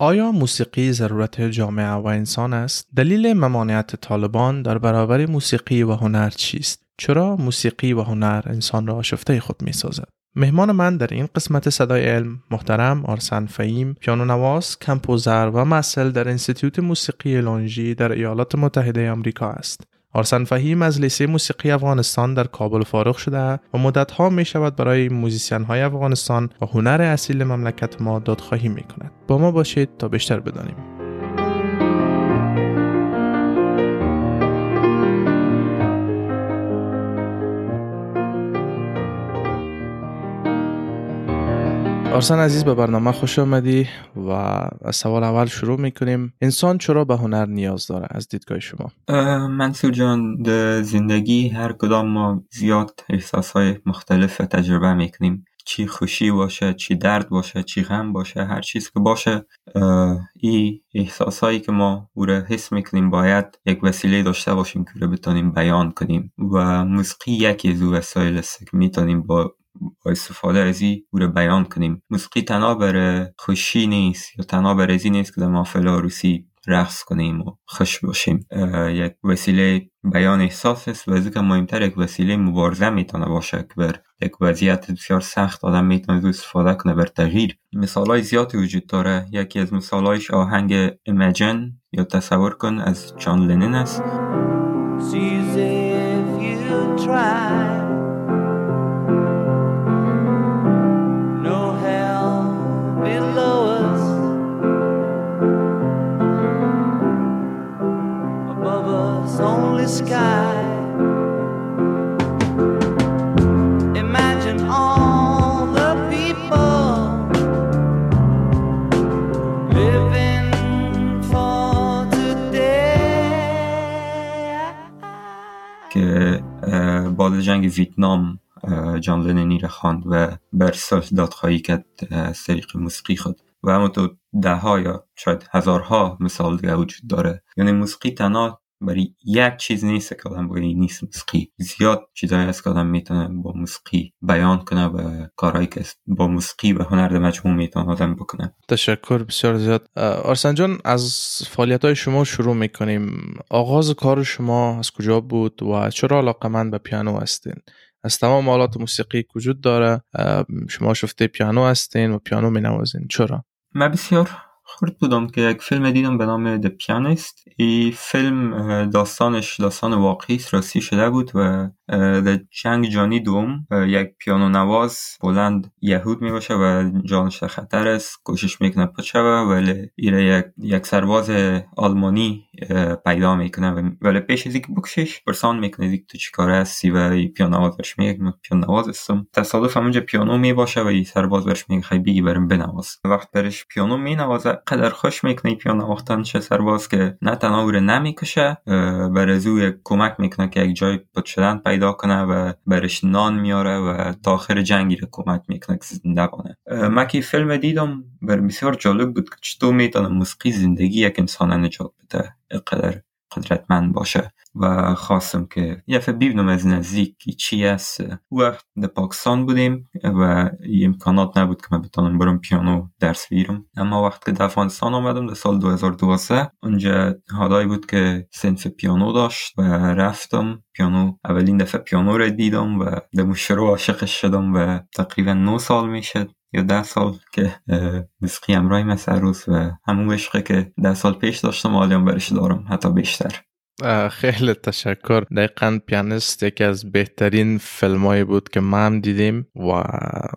آیا موسیقی ضرورت جامعه و انسان است؟ دلیل ممانعت طالبان در برابر موسیقی و هنر چیست؟ چرا موسیقی و هنر انسان را شیفته خود می سازد؟ مهمان من در این قسمت صدای علم محترم آرسن فهیم پیانونواز composer و محصل در انستیتوت موسیقی Longy در ایالات متحده آمریکا است آرسن فهیم از لیسه موسیقی افغانستان در کابل فارغ شده و مدتها می شود برای musician های افغانستان و هنر اصیل مملکت ما دادخواهی می کند. با ما باشید تا بیشتر بدانیم. آرسن عزیز به برنامه خوش آمدی و از سوال اول شروع می‌کنیم. انسان چرا به هنر نیاز داره؟ از دیدگاه شما. منصور جان در زندگی هر کدام ما زیاد احساس های مختلف تجربه می‌کنیم. چی خوشی باشه چی درد باشه چی غم باشه هر چیز که باشه این احساس هایی که ما او را حس می‌کنیم باید یک وسیله داشته باشیم که رو بتانیم بیان کنیم. و موسیقی یکی از او وسایل است که می‌تونیم با با استفاده از این رو بیان کنیم. موسیقی تنها بر خوشی نیست یا تنها بر ازی نیست که در محفل عروسی رقص کنیم و خوش باشیم. یک وسیله بیان احساس است و از که مهمتر یک وسیله مبارزه می‌تونه باشه که بر یک وضعیت بسیار سخت آدم می‌تونه استفاده کنه. بر تغییر مثال های زیادی وجود داره. یکی از مثال هایش آهنگ ایمیجن یا تصور کن از جان لنن است. که بعد جنگ ویتنام جان لننی را خواند و بر دادخواهی کرد از طریق موسیقی خود. و همونطور ده ها یا شاید هزارها مثال دیگه وجود داره. یعنی موسیقی تنها برای یک چیز نیست که آدم باید نیست موسیقی زیاد چیزایی هست که آدم می‌تونه با موسیقی بیان کنه و کارهایی که با موسیقی و هنر در مجموع می‌تونه آدم بکنه تشکر بسیار زیاد آرسن جان از فعالیت های شما شروع می‌کنیم آغاز کار شما از کجا بود و چرا علاقه من به پیانو هستین از تمام آلات موسیقی وجود داره شما شفته پیانو هستین و پیانو می نوازین چرا؟ من بسیار خورد بودم که یک فیلم دیدم به نام The پیانیست این فیلم داستانش داستان واقعی راستی شده بود و در جنگ جانی دوم یک پیانو نواز بلند یهود می باشه و جانش خطر است کوشش می‌کنه پچه ولی ایره یک, یک سرباز آلمانی پیدا می‌کنه ولی پیش از اینکه بکشش پرسان می‌کنه دیگه تو چی کاره هستی و پیانو نواز برش میگه پیانو نواز هستم. تصادف همونجا پیانو می باشه و این سرباز برش میگه خیلی بیگی برم بنواز. وقت برش پیانو می نوازه قدر خوش می‌کنه پیانو نواختن چه سرباز که نه تنها نمی‌کشه بر یک کمک می‌کنه که یک جای پیدا کنه و برش نان میاره و تا آخر جنگی رو کمک می‌کنه که زنده کنه من که فیلم دیدم بر بسیار جالب بود که چطور می‌تونه موسیقی زندگی یک انسان نجات بده قدر قدرتمند باشه و خواستم که یه ببینم از نزدیک چی است. وقت در پاکستان بودیم و امکانات نبود که من بتانم برم پیانو درس بگیرم. اما وقت که در افغانستان آمدم در سال 2012 اونجا حالایی بود که سنف پیانو داشت و رفتم پیانو اولین دفعه پیانو رو دیدم و در مشروع عاشقش شدم و تقریبا 9 سال می‌شد. یا ده سال که موسیقی همراهی مثل روز و همون عشقه که ده سال پیش داشتم حالی برش دارم حتی بیشتر. خیلی تشکر. دقیقا پیانیست یکی از بهترین فیلمایی بود که من دیدیم و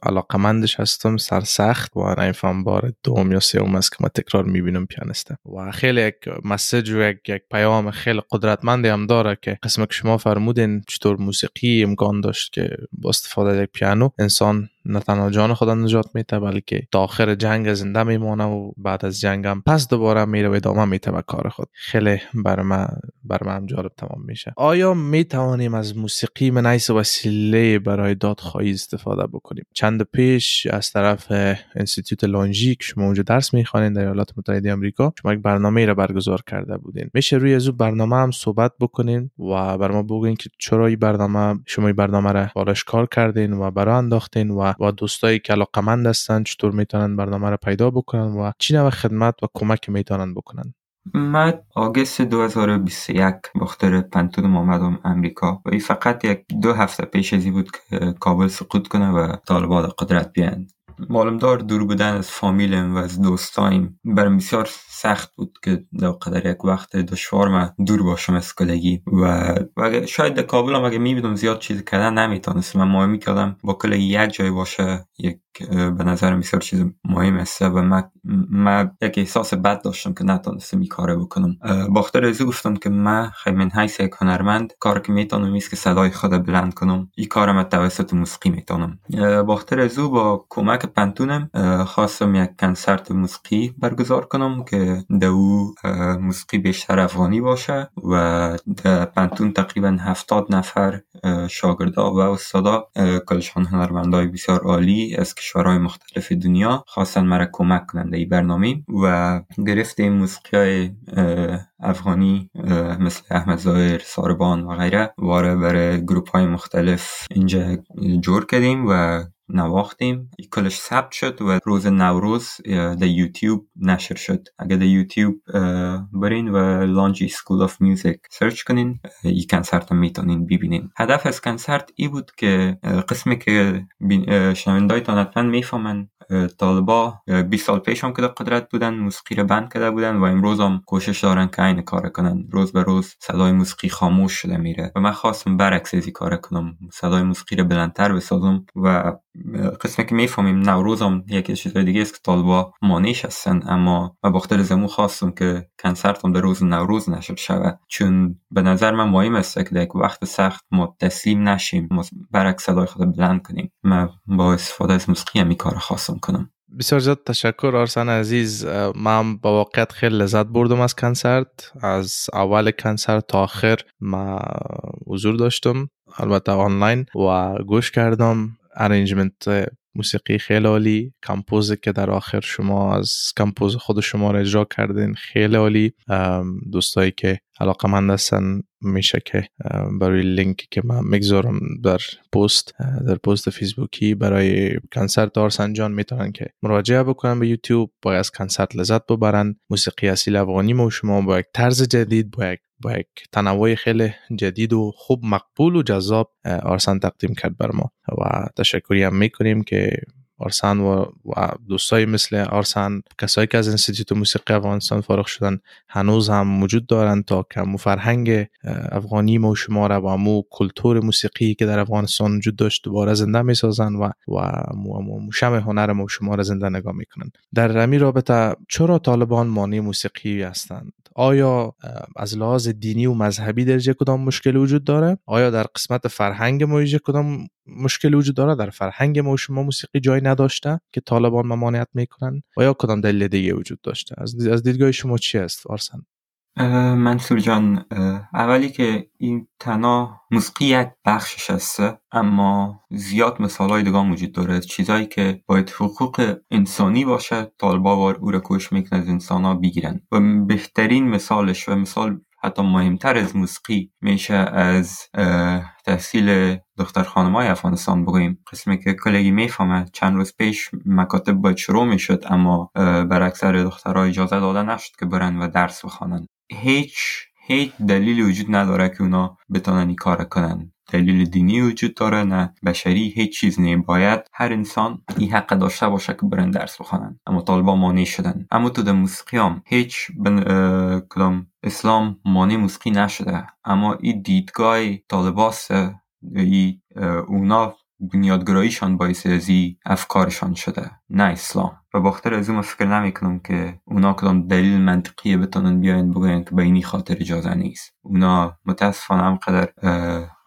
علاقمندش هستم سرسخت و نمیفهم بار دوم یا سوم است که ما تکرار می‌بینم پیانیسته. و خیلی یک مسیج و یک, یک پیام خیلی قدرتمندی هم داره که قسم که شما فرمودین چطور موسیقی امکان داشت که با استفاده از یک پیانو انسان نه تنها جان خدا نجات میده بلکه تا آخر جنگ زنده میمونه و بعد از جنگ هم پس دوباره میره و ادامه میده به کار خود. خیلی بر من بر من جالب تمام میشه. آیا می توانیم از موسیقی من ایس وسیله برای دادخواهی استفاده بکنیم؟ چند پیش از طرف انستیتوت لانجی که شما اونجا درس می‌خوانید در ایالات متحده آمریکا. شما یک برنامه را برگزار کرده بودین. میشه روی از برنامه هم صحبت بکنین و بر ما بگین که چرا این برنامه شما این برنامه را بالش کار کردین و برای انداختین و و با دوستایی که علاقمند هستن چطور می‌تونن برنامه رو پیدا بکنن و چی نوع خدمت و کمک می‌تونن بکنن؟ من آگست 2021 بخاطر پنتون آمدم امریکا و این فقط یک دو هفته پیش ازی بود که کابل سقوط کنه و طالبان قدرت بیان. دار دور بودن از فامیلم و از دوستایم برم بسیار سخت بود که در قدر یک وقت دشوار من دور باشم از کلگی و, و شاید در کابل هم اگه می‌بینم زیاد چیز کردن نمی‌تونستم. من مهمی کردم با کلگی یک جای باشه یک به نظر بسیار چیز مهم است و من, من یک احساس بد داشتم که نتونستم این کاره بکنم. باختر ازو گفتم که من خیلی من حیث یک هنرمند کار که می‌تونم ایست که صدای خود بلند کنم. این کار من توسط موسیقی می‌تونم. باختر ازو با کمک پنتونم خواستم یک کنسرت موسیقی برگزار کنم که او موسیقی بیشتر افغانی باشه و در پنتون تقریبا هفتاد نفر شاگردا و استادا کلشان هنرمندای بسیار عالی از کشورهای مختلف دنیا خواستن مرا کمک کننده ای برنامه. و گرفتیم موسیقی افغانی مثل احمد ظاهر ساربان و غیره واره برای گروپ های مختلف اینجا جور کردیم و نواختیم. کلش ثبت شد و روز نوروز در یوتیوب نشر شد. اگر در یوتیوب برین و Longy School of Music search کنین. این کنسرت می‌تونین ببینین. هدف از کنسرت ای بود که قسمی که شنوندایتان حتما می‌فهمن طالبا 20 سال پیش هم که در قدرت بودن موسیقی رو بند کرده بودن و امروز هم کوشش دارن که این کار کنن. روز به روز صدای موسیقی خاموش شده میره و من خواستم برعکس ازی کار کنم. صدای موسیقی رو بلندتر بسازم و قسمی که می‌فهمیم نوروز هم یکی چیزهای دیگه است که طالبا مانیش هستن. اما و بخاطر زمون خواستم که کنسرت هم در روز نوروز نشد شود. چون به نظر من مهم است که در وقت سخت ما تسلیم نشیم ما برعکس صدای خود بلند کنیم. من با استفاده از موسیقی هم کار خواستم کنم بسیار زیاد تشکر آرسن عزیز. من با واقعیت خیلی لذت بردم از کنسرت. از اول کنسرت تا آخر ما حضور داشتم البته آنلاین و گوش کردم. ارنجمنت موسیقی خیلی عالی. کمپوز که در آخر شما از کمپوز خود شما را اجرا کردین خیلی عالی. دوستایی که علاقه من هستن میشه که برای لینک که من می‌گذارم در پست در پست فیسبوکی برای کنسرت آرسنجان می‌تونن که مراجعه بکنن به یوتیوب با از کنسرت لذت ببرن. موسیقی اصیل افغانی ما شما با یک طرز جدید با یک با یک تنوع خیلی جدید و خوب مقبول و جذاب آرسن تقدیم کرد بر ما. و تشکری هم می‌کنیم که آرسن و, و دوستای مثل آرسن کسایی که از انستیتوت موسیقی افغانستان فارغ شدن هنوز هم موجود دارند تا که مو فرهنگ افغانی ما و شما را و مو کلتور موسیقی که در افغانستان وجود داشت دوباره زنده می سازن و و مو شم هنر ما و شما را زنده نگاه می‌کنن. در رمی رابطه چرا طالبان مانی موسیقی هستند؟ آیا از لحاظ دینی و مذهبی در کدام مشکل وجود داره؟ آیا در قسمت فرهنگ ما کدام مشکل وجود داره در فرهنگ ما و شما موسیقی جای نداشته که طالبان ممانعت می‌کنن؟ و یا کدام دلیل دیگه وجود داشته؟ از, دیدگاه شما چی است فارسن منصور جان اولی که این تنها موسیقی یک بخشش هسته اما زیاد مثال های دیگه وجود داره چیزایی که باید حقوق انسانی باشه طالبا او را کوش می‌کنه از انسان ها بگیرن و بهترین مثالش و مثال حتی مهمتر از موسیقی میشه از تحصیل دختر های افغانستان بگوییم. قسمی که کلگی می‌فهمه چند روز پیش مکاتب باید شروع می‌شد اما بر اکثر دخترها اجازه داده نشد که برن و درس بخوانند هیچ هیچ دلیلی وجود نداره که اونا بتونن این کار کنن. دلیل دینی وجود داره نه بشری هیچ چیز نیم باید هر انسان این حق داشته باشه که برن درس بخوانن. اما طالبا مانع شدن. اما تو در موسیقی هم هیچ کدام اسلام مانع موسیقی نشده. اما این دیدگاه طالباست ای اونا بنیادگراییشان باعث از افکارشان شده. نه اسلام. و باختر از اون فکر نمی کنم که اونا کدام دلیل منطقی بتونن بیاین بگوین که به اینی خاطر اجازه نیست. اونا متاسفانه همقدر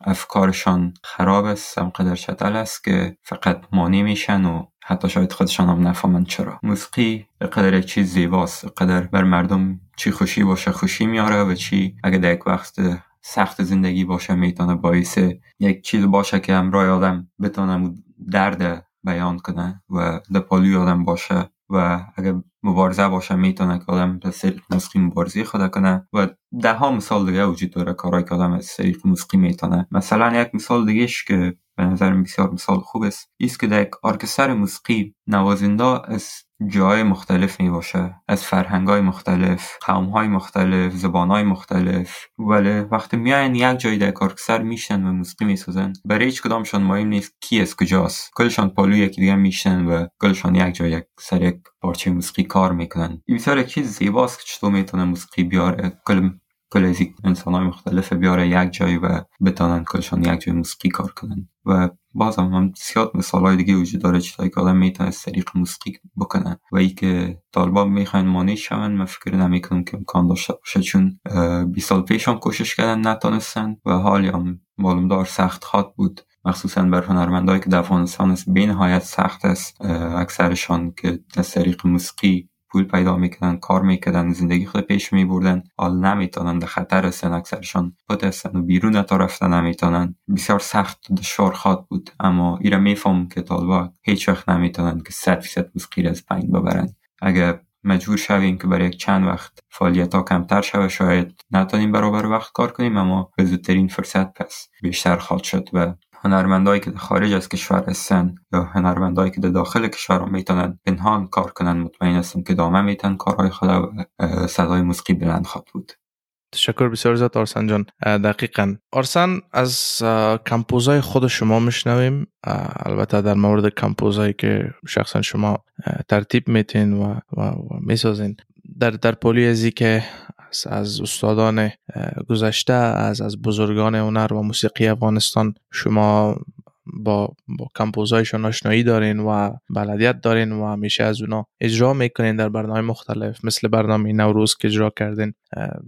افکارشان خراب است همقدر شتل است که فقط مانع میشن و حتی شاید خودشان هم نفهمن چرا. موسیقی قدر چیز زیباست قدر بر مردم چی خوشی باشه خوشی میاره و چی اگه در یک وقت سخت زندگی باشه می‌تونه باعث یک چیز باشه که همراه آدم بتونه درد بیان کنه و دپالوی آدم باشه و اگه مبارزه باشه می‌تونه که آدم به سریق موسیقی مبارزه خود کنه و ده ها مثال دیگه وجود داره کارهایی که آدم از سریق موسیقی می‌تونه. مثلا یک مثال دیگهش که به نظر بسیار مثال خوب است. است که در یک ارکستر موسیقی نوازنده از جای مختلف می باشه از فرهنگ های مختلف قوم های مختلف زبان های مختلف. ولی وقتی میاین یک جای در ارکستر میشن و موسیقی می‌سازن برای هیچ کدامشان مهم نیست کی از کجاست. کلشان پالو یکی دیگه میشن و کلشان یک جای یک سر یک پارچه موسیقی کار می‌کنن. این بسیار چیز زیباست که چطور می‌تونه موسیقی بیاره. کل کل از انسان های مختلف بیاره یک جای و بتانن کلشان یک جای موسیقی کار کنن. و باز هم, هم زیاد مثال های دیگه وجود داره چیزایی که آدم می‌تونه از طریق موسیقی بکنن و ای که طالبان می‌خواین مانع شون من فکر نمی‌کنم که امکان داشته باشه چون 20 سال پیش هم کوشش کردن نتونستن و حالی هم معلوم دار سخت خواد بود. مخصوصا بر هنرمندایی که در افغانستان است به نهایت سخت است اکثرشان که از طریق موسیقی پول پیدا می‌کردن کار می‌کردن زندگی خود پیش میبردن. حال نمی‌تونن در خطر هستن اکثرشان خود و بیرون تا رفتن نمی‌تونن. بسیار سخت و دشوار خواد بود. اما ایره میفهم که طالبا هیچ وقت نمی‌تونن که صد فیصد موسیقی از پایین ببرن. اگر مجبور شویم که برای چند وقت فعالیت ها کمتر شوه شاید نتونیم برابر وقت کار کنیم اما به زودترین فرصت پس بیشتر خواهد شد و هنرمندایی که خارج از کشور هستن یا هنرمندایی که داخل کشور می‌تونن پنهان کار کنن مطمئن هستم که دامه میتن کارهای خود و صدای موسیقی بلند خواهد بود. تشکر بسیار زیاد آرسن جان. دقیقا. آرسن از کمپوزای خود شما میشنویم. البته در مورد کمپوزایی که شخصا شما ترتیب میتین و, و, و می‌سازین. در در پولی ازی که از استادان گذشته از از بزرگان هنر و موسیقی افغانستان. شما با با کمپوزایشون آشنایی دارین و بلدیت دارین و همیشه از اونا اجرا می‌کنین در برنامه مختلف مثل برنامه نوروز که اجرا کردین.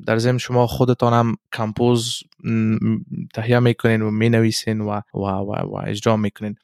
در ضمن شما خودتان هم کمپوز تهیه می‌کنین و می‌نویسین و و, و, و اجرا می‌کنین.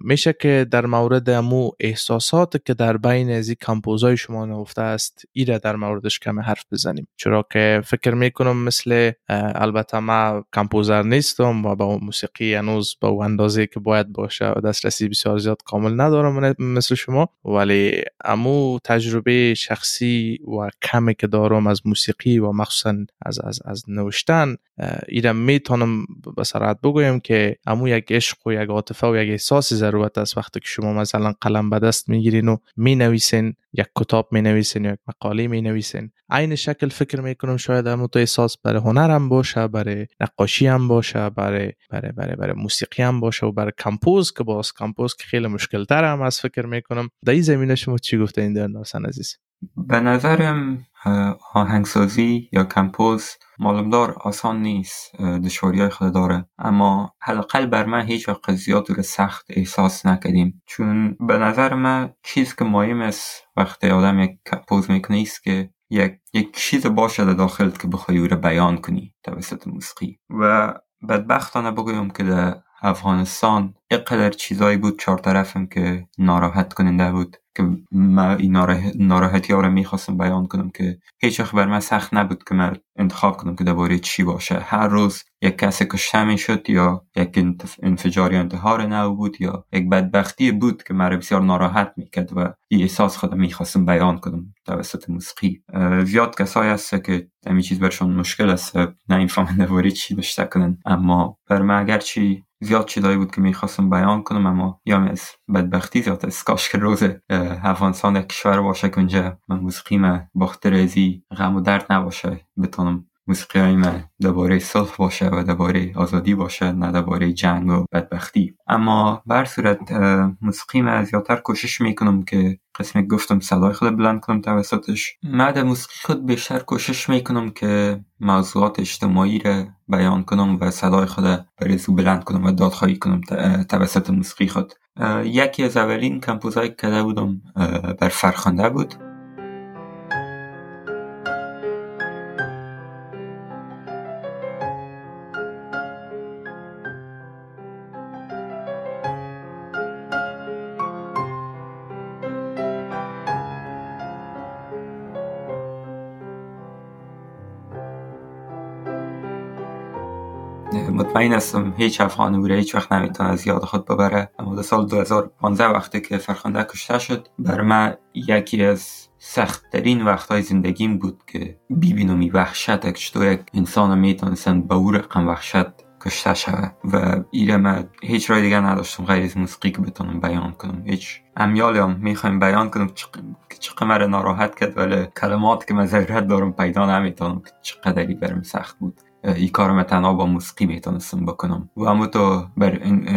میشه که در مورد امو احساسات که در بین از کمپوزای شما نفته است ایره در موردش کم حرف بزنیم. چرا که فکر می‌کنم مثل البته ما کمپوزر نیستم و با موسیقی هنوز با اندازه که باید باشه و دسترسی بسیار زیاد کامل ندارم مثل شما. ولی امو تجربه شخصی و کمی که دارم از موسیقی و مخصوصا از از از نوشتن ایرم می‌تونم به سرعت بگویم که امو یک عشق و یک عاطفه و یک احساس ضرورت است. وقتی که شما مثلا قلم به دست می‌گیرین و می نویسین یک کتاب می نویسین یک مقاله می نویسین عین شکل فکر می‌کنم شاید امو تو احساس برای هنر هم باشه برای نقاشی هم باشه برای برای برای, برای موسیقی هم باشه و برای کمپوز که باز کمپوز که خیلی مشکل تر هم از فکر می‌کنم. در این زمینه شما چی گفته این در ناسن عزیز؟ به نظرم آهنگسازی یا کمپوز معلومدار آسان نیست دشواری خود داره. اما حداقل بر من هیچ وقت زیاد رو سخت احساس نکردیم. چون به نظر من چیز که مهم است وقتی آدم یک کمپوز می‌کنه است که یک, یک چیز باشه در داخل که بخوای رو بیان کنی توسط موسیقی. و بدبختانه بگویم که در افغانستان اقدر چیزایی بود چهار طرفم که ناراحت کننده بود که من این ناراحتی ها رو می‌خواستم بیان کنم که هیچ وقت بر من سخت نبود که من انتخاب کنم که درباره چی باشه. هر روز یک کسی کشته می‌شد یا یک انفجار یا انتحار نو بود یا یک بدبختی بود که مرا بسیار ناراحت می‌کرد و این احساس خودم می‌خواستم بیان کنم توسط موسیقی. زیاد کسایی هست که همین چیز برشون مشکل است نمی‌فهمن درباره چی داشته کنن. اما بر من اگرچی زیاد چیزایی بود که می‌خواستم بیان کنم اما یا از بدبختی زیاد از کاش که روز افغانستان کشور باشه اونجا من موسیقی من باختر ازی غم و درد نباشه بتونم موسیقی های من درباره صلح باشه و درباره آزادی باشه نه درباره جنگ و بدبختی. اما بر صورت موسیقی من زیادتر کوشش می‌کنم که قسم گفتم صدای خود بلند کنم توسطش. من در موسیقی خود بیشتر کوشش می‌کنم که موضوعات اجتماعی را بیان کنم و صدای خود برای بلند کنم و دادخواهی کنم توسط موسیقی خود. یکی از اولین کمپوزهای که کرده بودم بر فرخنده بود. مطمئن هستم هیچ افغان او هیچ وقت نمی‌تونه از یاد خود ببره. اما در سال 2015 وقتی که فرخنده کشته شد بر من یکی از سختترین وقتهای زندگیم بود که ببینم وحشت. چطور یک انسان می‌تونستن به او رقم وحشت کشته شوه و ایره من هیچ رای دیگه نداشتم غیر از موسیقی که بتونم بیان کنم. هیچ امیال هم می‌خوایم بیان کنم. چه قمر ناراحت کرد ولی کلمات که من ضرورت دارم پیدا نمی‌تونم. که چقدری برم سخت بود. ای کارم تنها با موسیقی می‌تونستم بکنم. و اما تو بر این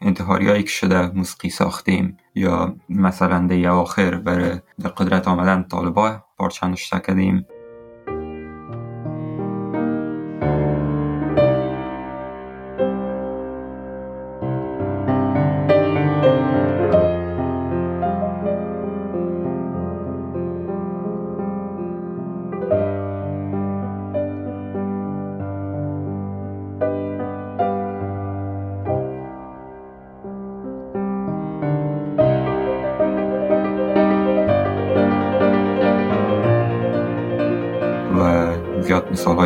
انتحاری هایی که شده موسیقی ساختیم یا مثلا ده آخر بر قدرت آمدن طالبا پارچه نشته کردیم.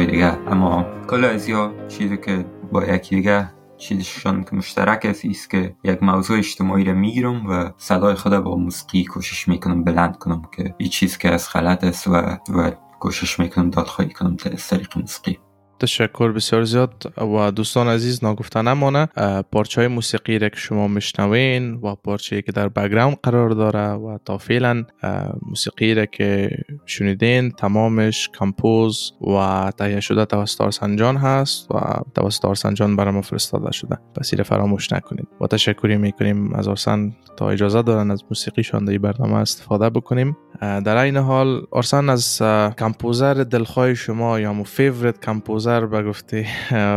دیگه. اما کل از یا چیزی که با یکی دیگه چیزشان که مشترک است که یک موضوع اجتماعی رو می‌گیرم و صدای خود با موسیقی کوشش می‌کنم بلند کنم که این چیز که از غلط است و, و کوشش می‌کنم دادخواهی کنم از طریق موسیقی. تشکر بسیار زیاد و دوستان عزیز ناگفته نمانه. پارچه های موسیقی را که شما میشنوین و پارچه که در بگراند قرار داره و تا فعلا موسیقی را که شنیدین تمامش compose و تهیه شده توسط آرسنجان هست و توسط آرسنجان برای ما فرستاده شده. پس ایره فراموش نکنید. و تشکری می‌کنیم از آرسن تا اجازه دارن از موسیقی در برنامه استفاده بکنیم. در این حال آرسن از composer دلخواه شما یا my favorite composer نظر به گفته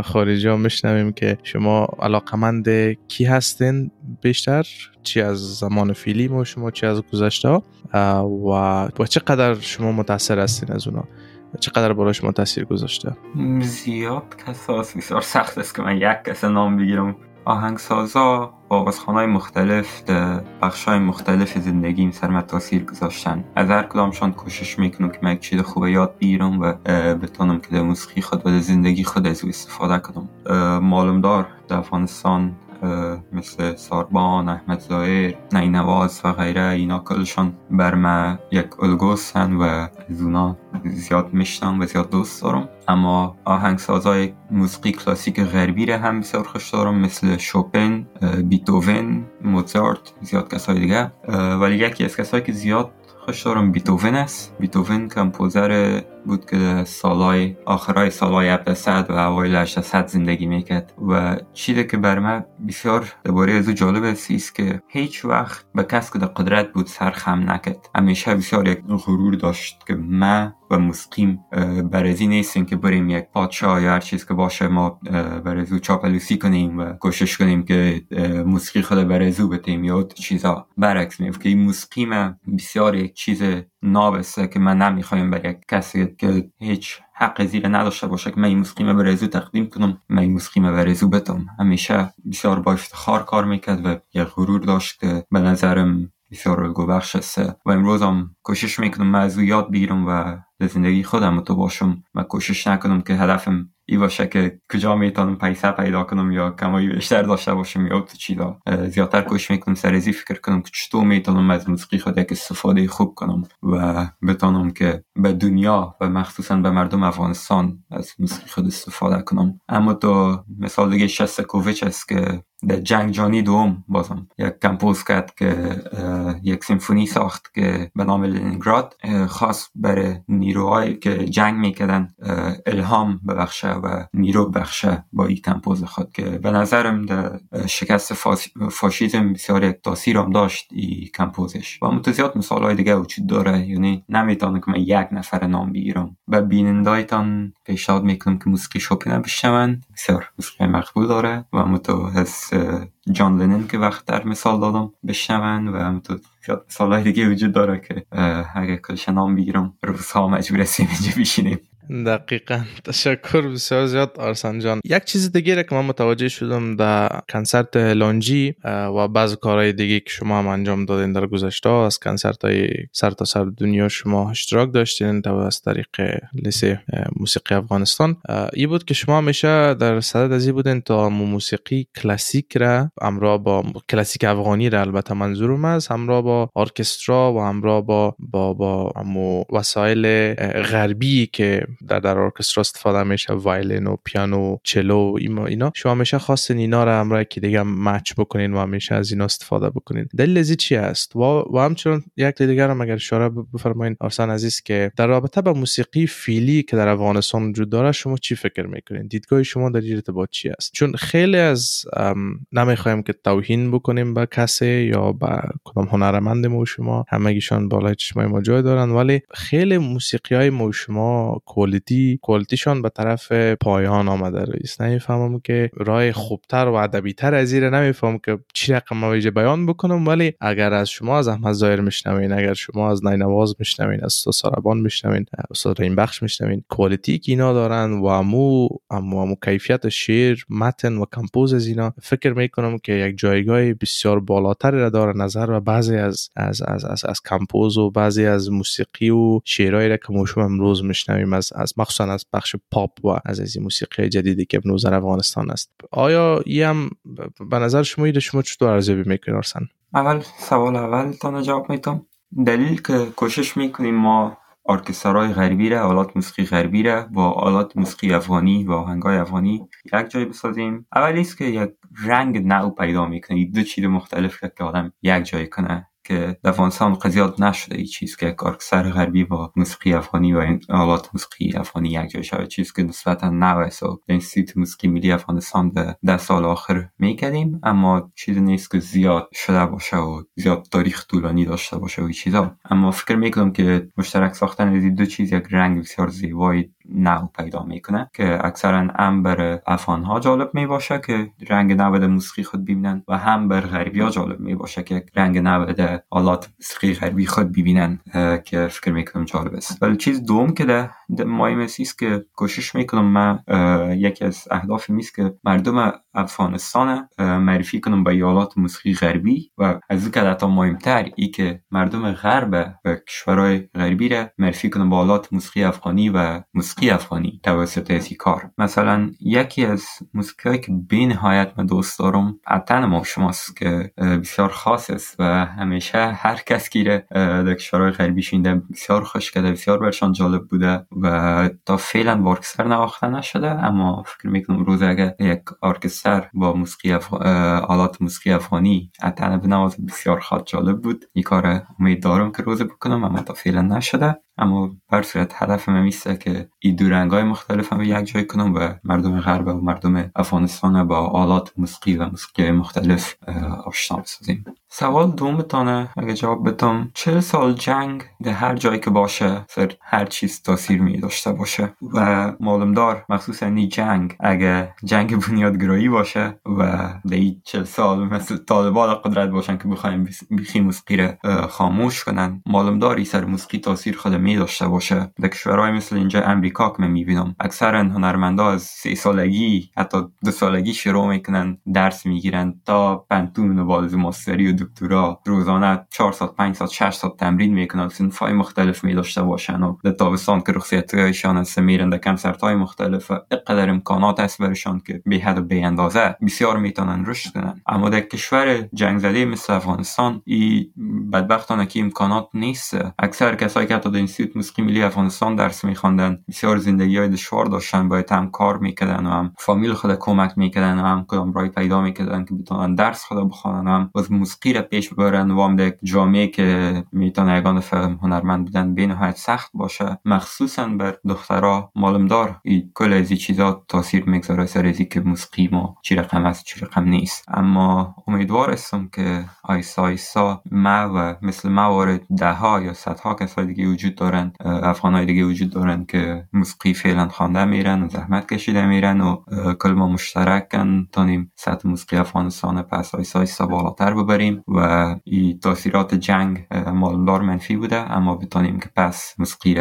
خارجی ها میشنویم که شما علاقمند کی هستین؟ بیشتر چی از زمان فیلم و شما چی از گذشته و با چقدر شما متاثر هستین از اونا؟ چقدر برای شما تاثیر گذاشته؟ زیاد کساس بسیار سخت است که من یک کس نام بگیرم. آهنگسازا با های مختلف در بخش های مختلف زندگیم سر من تاثیر گذاشتن. از هر کدامشان کوشش می‌کنم که من یک چیز خوبه یاد بگیرم و بتونم که در موسیقی خود و در زندگی خود از او استفاده کنم. معلومدار در افغانستان مثل ساربان، احمد زایر، نینواز و غیره اینا کلشان بر من یک الگوستن و از زیاد میشنم و زیاد دوست دارم. اما آهنگسازای موسیقی کلاسیک غربی را هم بسیار خوش دارم مثل شوپن، بیتوون، موزارت زیاد کسای دیگه. ولی یکی از کسایی که زیاد خوش دارم بیتوون است. بیتوون کمپوزر بود که سالای آخرای سالای 700 و اوایل 800 زندگی می‌کرد. و چیزی که بر من بسیار درباره از جالب است که هیچ وقت به کس که در قدرت بود سر خم نکرد. همیشه بسیار یک غرور داشت که من و موسیقیم برزی نیستیم که بریم یک پادشاه یا هر چیز که باشه ما برزو چاپلوسی کنیم و کوشش کنیم که موسیقی خود برزو بتیم یا چیزا. برعکس میفت که این موسیقی من بسیار یک چیز نابسته که من نمی‌خوایم به یک کسی که هیچ حق زیر نداشته باشه که من این موسیقی به رزو تقدیم کنم من این موسیقی به رزو بتم همیشه بسیار با افتخار کار می‌کرد و یک غرور داشت که به نظرم بسیار الگو بخش است و امروز هم کوشش می‌کنم من از بگیرم و در زندگی خودم تو باشم و کوشش نکنم که هدفم ای باشه که کجا می‌تونم پیسه پیدا کنم یا کمایی بیشتر داشته باشم یا تو چیزا زیادتر کوشش می‌کنم سرزی فکر کنم که چطور می‌تونم از موسیقی خود یک استفاده خوب کنم و بتونم که به دنیا و مخصوصا به مردم افغانستان از موسیقی خود استفاده کنم اما تو مثال دیگه شستکوویچ است که در جنگ جانی دوم بازم یک کمپوز کرد که یک سیمفونی ساخت که به نام لنینگراد خاص برای نیروهایی که جنگ می‌کردن الهام ببخشه و نیرو بخشه با این کمپوز خود که به نظرم در شکست فاشیزم بسیار یک تاثیر هم داشت این کمپوزش. و تو زیاد مثال های دیگه وجود داره یعنی نمی‌تونه که من یک نفر نام بگیرم. و بینندایتان پیشنهاد می‌کنم که موسیقی شوپین بشنون بسیار موسیقی مقبول داره و متو جان لنن که وقت در مثال دادم بشنون و همونطور زیاد دیگه وجود داره که اگه کلش نام بگیرم روزها مجبور هستیم اینجا بشینیم. دقیقا. تشکر بسیار زیاد آرسان جان. یک چیز دیگه که من متوجه شدم در کنسرت لانجی و بعض کارهای دیگه که شما هم انجام دادین در گذشته از کنسرت های سر تا سر دنیا شما اشتراک داشتین از طریق لیسه موسیقی افغانستان. ای بود که شما همیشه در صدد ازی بودین تا موسیقی کلاسیک را همراه با کلاسیک افغانی را البته منظورم است همراه با ارکسترا و همراه با با با وسایل غربی که در در ارکسترا استفاده میشه وایلین و پیانو چلو اینا. شما همیشه خواستین اینا رو همراه که دیگه مچ بکنین و همیشه از اینا استفاده بکنین. دلیل ازی چی است؟ و, و همچنان یک دیگر هم اگر اشاره بفرمایین آرسان عزیز که در رابطه با موسیقی فیلی که در افغانستان وجود داره شما چی فکر می‌کنین؟ دیدگاه شما در ارتباط چی است؟ چون خیلی از نمی‌خوایم که توهین بکنیم به کسی یا به کدام هنرمند ما شما. همگیشان بالای چشمای ما جای دارن. ولی خیلی موسیقی های ما شما کوالیتی کوالیتیشان به طرف پایان آمده رئیس. نمی‌فهمم که راه خوبتر و ادبیتر از این نمی‌فهمم که چی رقم مویجه بیان بکنم ولی اگر از شما از احمد ظاهر میشنوین اگر شما از نینواز میشنوین از ساربان میشنوین استاد این بخش میشنوین کوالیتی که اینا دارن و امو امو, امو کیفیت شعر متن و کمپوز از اینا فکر می‌کنم که یک جایگاه بسیار بالاتر را داره نظر و بعضی از از از از, از کمپوز و بعضی از موسیقی و شعرهایی را که ما شما امروز میشنویم از از مخصوصا از بخش پاپ و از از موسیقی جدیدی که در افغانستان است. آیا ای هم به نظر شما شما چطور ارزیابی می‌کنید ارسن؟ اول سوال اول تا جواب می‌تونم دلیل که کوشش می‌کنیم ما ارکسترهای غربی را آلات موسیقی غربی را با آلات موسیقی افغانی و آهنگای افغانی یک جای بسازیم. اولی است که یک رنگ نو پیدا می‌کنه دو چیز مختلف که آدم یک جای کنه. که افغانستان زیاد نشده ای چیز که که ارکستر غربی با موسیقی افغانی و این آلات موسیقی افغانی یک شده چیز که نسبتا نو است و انستیتوت موسیقی ملی افغانستان در ده سال آخر می‌کردیم اما چیز نیست که زیاد شده باشه و زیاد تاریخ طولانی داشته باشه و چیزا. اما فکر می‌کنم که مشترک ساختن از دو چیز یک رنگ بسیار زیبایی نو پیدا می‌کنه که اکثرا هم بر افغان ها جالب می باشه که رنگ نو موسیقی خود ببینن و هم بر غربی ها جالب می باشه که رنگ نو آلات موسیقی غربی خود ببینن که فکر می‌کنم جالب است. ولی چیز دوم که ده مهم است که کوشش می‌کنم من یکی از اهداف میست که مردم افغانستان معرفی کنم به آلات موسیقی غربی و از این حتی مهمتر ای که مردم غرب و کشورهای غربی را معرفی کنم به آلات موسیقی افغانی و موسیقی افغانی توسط ازی کار. مثلا یکی از موسیقی که به نهایت من دوست دارم عطن ما شماست که بسیار خاص است و همیشه هر کس که در کشورهای غربی شینده بسیار خوش کرده بسیار برشان جالب بوده و تا فعلا وارکستر نواخته نشده اما فکر می‌کنم روز اگر یک ارکستر با موسیقی اف... آلات موسیقی افغانی. عطن بنواز بسیار خاط جالب بود. این کار امید دارم که روز بکنم اما تا فعلا نشده. اما بر صورت هدف من که این دو رنگ های مختلف هم یک جای کنم و مردم غرب و مردم افغانستان با آلات موسیقی و موسیقی مختلف آشنا بسازیم. سوال دومتانه اگه جواب بتم چه سال جنگ در هر جایی که باشه سر هر چیز تاثیر می داشته باشه. و معلومدار مخصوصا این جنگ اگه جنگ بنیادگرایی باشه و در این چل سال مثل طالبان قدرت باشن که بخوایم بیخی موسیقی خاموش کنن معلومدار سر موسیقی تاثیر خود می داشته باشه. در کشورهای مثل اینجا امریکا که من می‌بینم اکثرا هنرمندا از سه سالگی حتی دو سالگی شروع می‌کنن درس می‌گیرن تا پنتون و بالز ماستری و دکترا روزانه 4 ساعت 5 ساعت 6 ساعت تمرین می‌کنن. سنفای مختلف می داشته باشن و در تابستان که رخصتیشان هست میرن در کنسرت های مختلف. اقدر امکانات هست برشان که به حد و به اندازه بسیار می‌تونن رشد کنن. اما در کشور جنگ زده مثل افغانستان این بدبختانه که امکانات نیست. اکثر کسایی که حتی اینستیتوت موسیقی ملی افغانستان درس میخواندن. بسیار زندگی های دشوار داشتن. باید هم کار می‌کردن و هم فامیل خود کمک می‌کردن و هم کدام رای پیدا می‌کردن که بتونن درس خود بخوانن هم از موسیقی را پیش ببرن و هم در جامعه که می‌تونه یگان فهم هنرمند بودن به نهایت سخت باشه. مخصوصا بر دخترها معلومدار این کل از چیزا تاثیر می‌گذاره سر ازی که موسیقی ما چی رقم است چی رقم نیست. اما امیدوار هستم که آیسا آیسا ما و مثل موارد ده ها یا صدها کسای دیگه وجود دارن افغان های دیگه وجود دارن که موسیقی فعلا خوانده میرن و زحمت کشیده میرن و کل ما مشترکن. تانیم سطح موسیقی افغانستان پس آیسا آیسا بالاتر ببریم و این تاثیرات جنگ مالدار منفی بوده اما بتانیم که پس موسیقی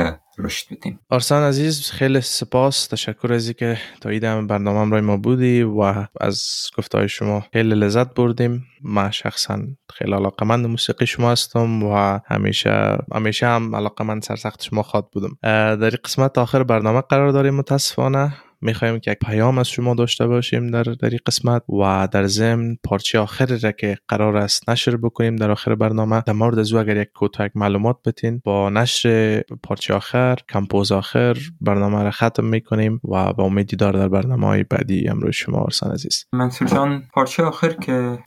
رشد بدیم. آرسان عزیز خیلی سپاس. تشکر از که تا ایدم برنامه رای ما بودی و از گفتهای شما خیلی لذت بردیم. ما شخصا خیلی علاقمند موسیقی شما هستم و همیشه همیشه هم علاقمند سرسخت شما خواد بودم. در قسمت آخر برنامه قرار داریم متاسفانه. می‌خوایم که یک پیام از شما داشته باشیم در در این قسمت و در ضمن پارچه آخر را که قرار است نشر بکنیم. در آخر برنامه در مورد از اگر یک کوتاه معلومات بتین با نشر پارچه آخر کمپوز آخر برنامه را ختم می‌کنیم و با امید دیدار در برنامه های بعدی امروز شما آرسان عزیز. منصور جان پارچه آخر که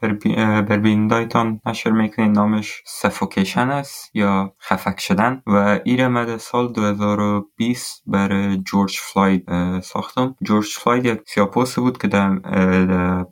بر بینندایتان نشر می‌کنین نامش سفوکیشن است یا خفک شدن و ایره سال 2020 بر جورج فلاید ساختم جورج فلاید یک سیاه‌پوست بود که در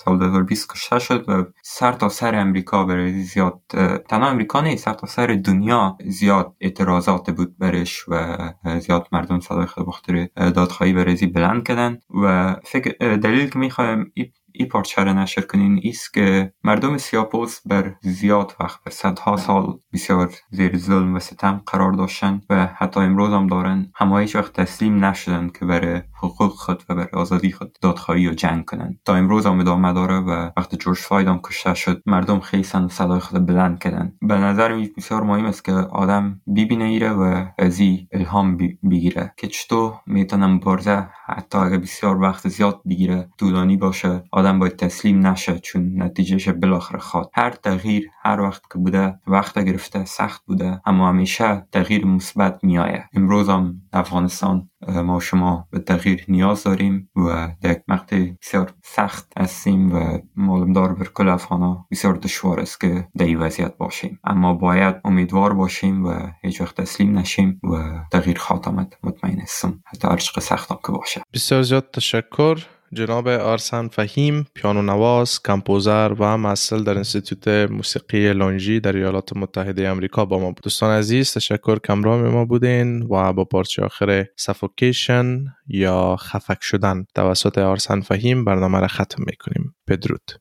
سال 2020 کشته شد و سر تا سر امریکا برای زیاد تنها امریکا نیست سر تا سر دنیا زیاد اعتراضات بود برش و زیاد مردم صدای خود بخاطر دادخواهی برزی بلند کردن و فکر دلیل که می‌خوایم این پارچه را نشر کنین ایست که مردم سیاه‌پوست بر زیاد وقت بر صدها سال بسیار زیر ظلم و ستم قرار داشتن و حتی امروز هم دارن. همه هیچ وقت تسلیم نشدن که برای حقوق خود و برای آزادی خود دادخواهی و جنگ کنن. تا امروز هم ادامه داره و وقت جورج فلاید هم کشته شد مردم و صدای خود بلند کردن. به نظر می بسیار مهم است که آدم ببینه ایره و از الهام بگیره که چطور می‌تونم بارزه حتی اگر بسیار وقت زیاد بگیره طولانی باشه. آدم باید تسلیم نشه چون نتیجهش بالاخره خواد هر تغییر هر وقت که بوده وقت گرفته سخت بوده اما همیشه تغییر مثبت میآید. امروز هم افغانستان ما شما به تغییر نیاز داریم و در یک مقطع بسیار سخت هستیم و معلومدار بر کل افغانا بسیار دشوار است که در این وضعیت باشیم. اما باید امیدوار باشیم و هیچ وقت تسلیم نشیم و تغییر خاتمت مطمئن هستم. حتی هر سخت هم که باشه. بسیار زیاد تشکر. جناب آرسن فهیم پیانو نواز کمپوزر و مسئل در انستیتوت موسیقی لانجی در ایالات متحده امریکا با ما بود. دوستان عزیز تشکر کمرام ما بودین و با پارچه آخر سفوکیشن یا خفک شدن توسط آرسن فهیم برنامه را ختم می‌کنیم. بدرود.